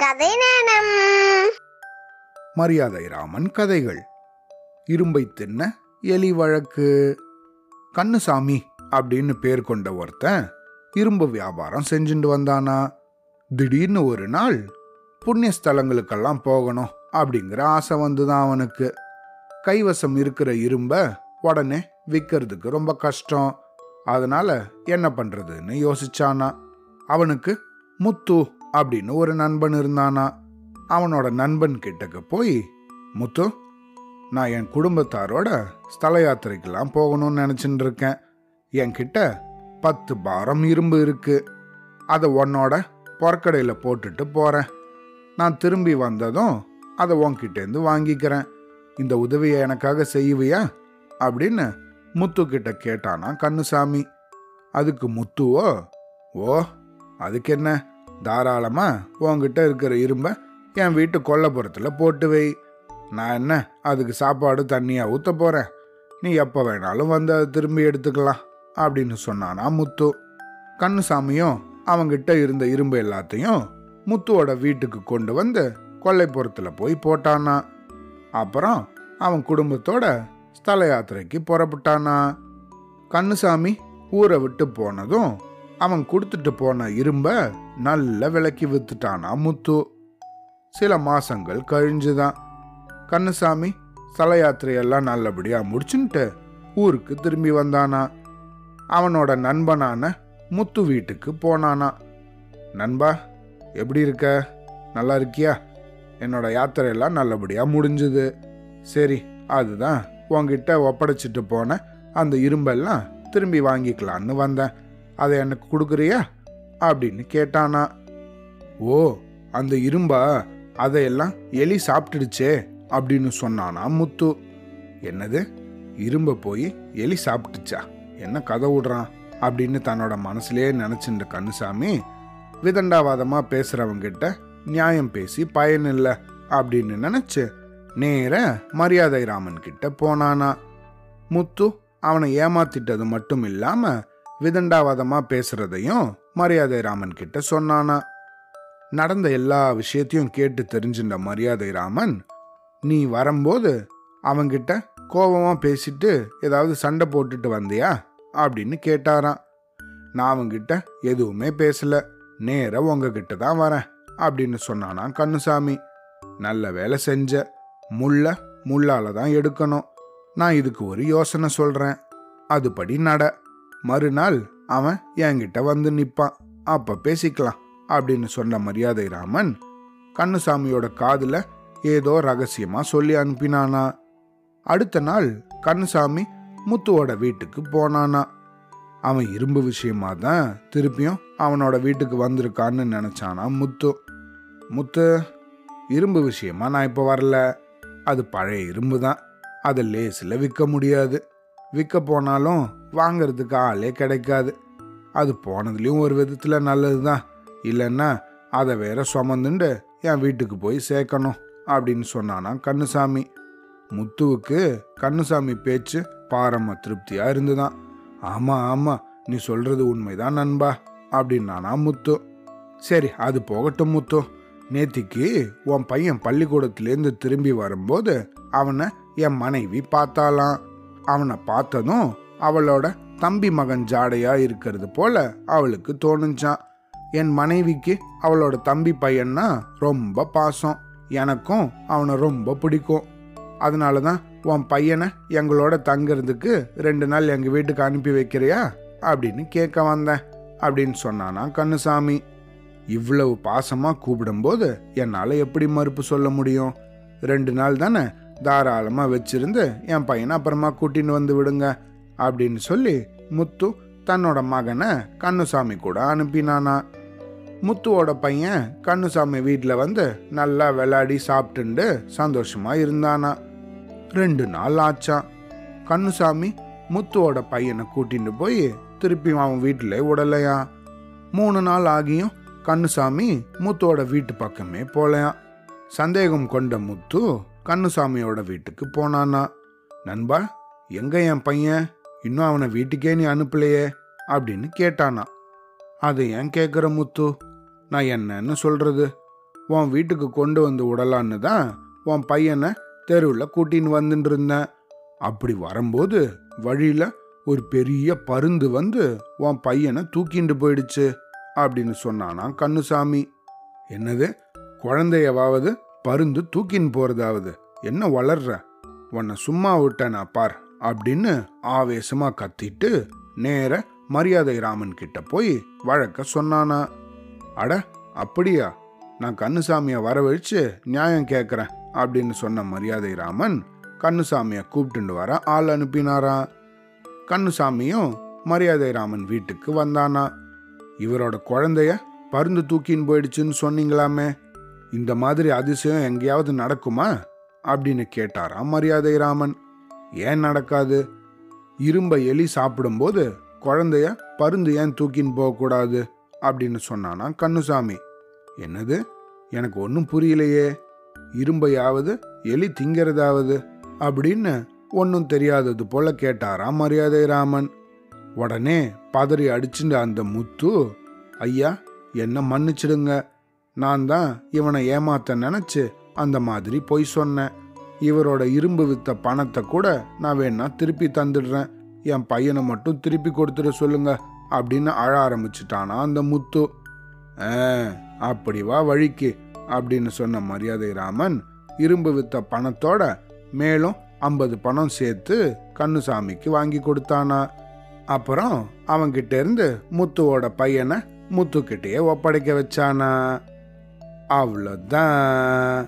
கதை நேரம் மரியாதை ராமன் கதைகள். இரும்பை தின்ன எலி வழக்கு. கண்ணுசாமி அப்படின்னு பேர் கொண்ட ஒருத்தன் இரும்பு வியாபாரம் செஞ்சுட்டு வந்தானா. திடீர்னு ஒரு நாள் புண்ணிய ஸ்தலங்களுக்கெல்லாம் போகணும் அப்படிங்கிற ஆசை வந்துதான் அவனுக்கு. கைவசம் இருக்கிற இரும்ப உடனே விற்கிறதுக்கு ரொம்ப கஷ்டம். அதனால என்ன பண்றதுன்னு யோசிச்சானா. அவனுக்கு முத்து அப்படின்னு ஒரு நண்பன் இருந்தானா? அவனோட நண்பன் கிட்டக்கு போய் முத்து நான் என் குடும்பத்தாரோட ஸ்தல யாத்திரைக்கெல்லாம் போகணும்னு நினச்சிட்டு இருக்கேன். என்கிட்ட பத்து பாரம் இரும்பு இருக்கு. அதை உன்னோட பொறக்கடையில் போட்டுட்டு போகிறேன் நான் திரும்பி வந்ததும் அதை உன்கிட்டேருந்து வாங்கிக்கிறேன். இந்த உதவியை எனக்காக செய்வியா? அப்படின்னு முத்து கிட்ட கேட்டானா கண்ணுசாமி அதுக்கு முத்துவோ? ஓ அதுக்கு என்ன தாராளமாக உன்கிட்ட இருக்கிற இரும்பை என் வீட்டு கொல்லப்புறத்தில் போட்டு வை. நான் என்ன அதுக்கு சாப்பாடு தண்ணியாக ஊற்ற போகிறேன் நீ எப்போ வேணாலும் வந்து அதை திரும்பி எடுத்துக்கலாம் அப்படின்னு சொன்னானா முத்து. கண்ணுசாமியும் அவங்கிட்ட இருந்த இரும்பு எல்லாத்தையும் முத்துவோட வீட்டுக்கு கொண்டு வந்து கொல்லைப்புறத்தில் போய் போட்டானா. அப்புறம் அவன் குடும்பத்தோட ஸ்தல யாத்திரைக்கு புறப்பட்டானா. கண்ணுசாமி ஊரை விட்டு போனதும் அவன் கொடுத்துட்டு போன இரும்ப நல்ல விலக்கி வித்துட்டானா முத்து சில மாசங்கள் கழிஞ்சுதான். கண்ணுசாமி ஸ்தல யாத்திரையெல்லாம் நல்லபடியா முடிச்சுன்ட்டு ஊருக்கு திரும்பி வந்தானா. அவனோட நண்பனான முத்து வீட்டுக்கு போனானா. நண்பா எப்படி இருக்க? நல்லா இருக்கியா? என்னோட யாத்திரையெல்லாம் நல்லபடியா முடிஞ்சுது. சரி அதுதான் உன்கிட்ட ஒப்படைச்சிட்டு போன அந்த இரும்பெல்லாம் திரும்பி வாங்கிக்கலான்னு வந்தேன். அதை எனக்கு கொடுக்குறியா? அப்படின்னு கேட்டானா. ஓ அந்த இரும்பா அதையெல்லாம் எலி சாப்பிட்டுடுச்சே அப்படின்னு சொன்னானா முத்து. என்னது? இரும்ப போய் எலி சாப்பிட்டுச்சா? என்ன கதை விடுறான்? அப்படின்னு தன்னோட மனசுலேயே நினைச்சிருந்த கண்ணுசாமி விதண்டாவாதமாக பேசுகிறவங்கிட்ட நியாயம் பேசி பயன் இல்லை அப்படின்னு நினச்சி நேர மரியாதை ராமன் கிட்ட போனானா. முத்து அவனை ஏமாத்திட்டது மட்டும் இல்லாமல் விதண்டாவாதமா பேசுறதையும் மரியாதை ராமன் கிட்ட சொன்னானா? நடந்த எல்லா விஷயத்தையும் கேட்டு தெரிஞ்சின்ற மரியாதை ராமன் நீ வரும்போது அவங்கிட்ட கோபமா பேசிட்டு ஏதாவது சண்டை போட்டுட்டு வந்தியா? அப்படின்னு கேட்டாராம். நான் அவங்கிட்ட எதுவுமே பேசல நேர உங்ககிட்ட தான் வரேன் அப்படின்னு சொன்னானா கண்ணுசாமி நல்ல வேலை செஞ்ச முள்ள முள்ளால தான் எடுக்கணும். நான் இதுக்கு ஒரு யோசனை சொல்றேன். அதுபடி நட. மறுநாள் அவன் என்கிட்ட வந்து நிற்பான் அப்ப பேசிக்கலாம் அப்படின்னு சொன்ன மரியாதை ராமன் கண்ணுசாமியோட காதுல ஏதோ ரகசியமா சொல்லி அனுப்பினானா. அடுத்த நாள் கண்ணுசாமி முத்துவோட வீட்டுக்கு போனானா. அவன் இரும்பு விஷயமா தான் திருப்பியும் அவனோட வீட்டுக்கு வந்திருக்கான்னு நினைச்சானா முத்து. முத்து இரும்பு விஷயமா நான் இப்போ வரல. அது பழைய இரும்பு தான் அதை லேசில் விற்க முடியாது. விற்க போனாலும் வாங்கிறதுக்கு ஆளே கிடைக்காது. அது போனதுலேயும் ஒரு விதத்தில் நல்லது தான் இல்லைன்னா அதை வேற சுமந்துண்டு என் வீட்டுக்கு போய் சேர்க்கணும் அப்படின்னு சொன்னானா கண்ணுசாமி முத்துவுக்கு கண்ணுசாமி பேச்சு பாரம திருப்தியாக இருந்துதான். ஆமாம் ஆமாம் நீ சொல்கிறது உண்மைதான் நண்பா அப்படின்னானா முத்து. சரி அது போகட்டும் முத்து. நேத்திக்கு உன் பையன் பள்ளிக்கூடத்துலேருந்து திரும்பி வரும்போது அவனை என் மனைவி பார்த்தாலாம் அவனை பார்த்ததும் அவளோட தம்பி மகன் ஜாடையா இருக்கிறது போல அவளுக்கு தோணுச்சான் என் மனைவிக்கு அவளோட தம்பி பையன்னா ரொம்ப பாசம். எனக்கும் அவனை ரொம்ப பிடிக்கும். அதனால தான் உன் பையனை எங்களோட தங்கிறதுக்கு ரெண்டு நாள் எங்கள் வீட்டுக்கு அனுப்பி வைக்கிறியா? அப்படின்னு கேட்க வந்தேன். அப்படின்னு சொன்னானா கண்ணுசாமி இவ்வளவு பாசமாக கூப்பிடும்போது என்னால் எப்படி மறுப்பு சொல்ல முடியும்? ரெண்டு நாள் தானே தாராளமாக வச்சிருந்து என் பையனை அப்புறமா கூட்டின்னு வந்து விடுங்க அப்படின்னு சொல்லி முத்து தன்னோட மகனை கண்ணுசாமி கூட அனுப்பினானா. முத்துவோட பையன் கண்ணுசாமி வீட்டில் வந்து நல்லா விளையாடி சாப்பிட்டுண்டு சந்தோஷமா இருந்தானா. ரெண்டு நாள் ஆச்சான் கண்ணுசாமி முத்துவோட பையனை கூட்டிட்டு போய் திருப்பி அவன் வீட்டில் விடலையா. மூணு நாள் ஆகியும் கண்ணுசாமி முத்துவோட வீட்டு பக்கமே போலையாம் சந்தேகம் கொண்ட முத்து கண்ணுசாமியோட வீட்டுக்கு போனானா நண்பா எங்க என் பையன்? இன்னும் அவனை வீட்டுக்கே நீ அனுப்பலையே? அப்படின்னு கேட்டானா. அதை ஏன் கேட்குற முத்து? நான் என்னன்னு சொல்றது? உன் வீட்டுக்கு கொண்டு வந்து விடலான்னு தான் உன் பையனை தெருவில் கூட்டின்னு வந்துட்டு இருந்தேன். அப்படி வரும்போது வழியில ஒரு பெரிய பருந்து வந்து உன் பையனை தூக்கிண்டு போயிடுச்சு அப்படின்னு சொன்னானா கண்ணுசாமி. என்னது? குழந்தையவாவது பருந்து தூக்கின்னு போறதாவது. என்ன வளர்ற? உன்னை சும்மா விட்டேனா பார் அப்படின்னு ஆவேசமா கத்திட்டு நேர மரியாதை ராமன் கிட்ட போய் வழக்க சொன்னானா. அட அப்படியா? நான் கண்ணுசாமியை வரவழைச்சு நியாயம் கேட்குறேன் அப்படின்னு சொன்ன மரியாதை ராமன் கண்ணுசாமியை கூப்பிட்டுண்டு வர ஆள் அனுப்பினாராம் கண்ணுசாமியும் மரியாதை ராமன் வீட்டுக்கு வந்தானா. இவரோட குழந்தைய பருந்து தூக்கின்னு போயிடுச்சுன்னு சொன்னீங்களாமே. இந்த மாதிரி அதிசயம் எங்கேயாவது நடக்குமா? அப்படின்னு கேட்டாராம் மரியாதை ராமன். ஏன் நடக்காது? இரும்ப எலி சாப்பிடும்போது குழந்தைய பருந்து ஏன் தூக்கின்னு போகக்கூடாது அப்படின்னு சொன்னானா கண்ணுசாமி என்னது? எனக்கு ஒன்றும் புரியலையே. இரும்பையாவது எலி திங்கிறதாவது? அப்படின்னு ஒன்றும் தெரியாதது போல கேட்டாராம் மரியாதை ராமன். உடனே பதறி அடிச்சுட்டு அந்த முத்து ஐயா என்ன மன்னிச்சிடுங்க. நான் தான் இவனை ஏமாத்த நினைச்சு அந்த மாதிரி பொய் சொன்னேன். இவரோட இரும்பு வித்த பணத்தை கூட நான் வேணா திருப்பி தந்துடுறேன். என் பையனை மட்டும் திருப்பி கொடுத்துட சொல்லுங்க அப்படின்னு அழ ஆரம்பிச்சிட்டானா அந்த முத்து. அப்படி வா வழிக்கு அப்படின்னு சொன்ன மரியாதை ராமன் இரும்பு வித்த பணத்தோட மேலும் ஐம்பது பணம் சேர்த்து கண்ணுசாமிக்கு வாங்கி கொடுத்தானா. அப்புறம் அவன்கிட்ட இருந்து முத்துவோட பையனை முத்துக்கிட்டேயே ஒப்படைக்க வச்சானா. அவ்வளோதான்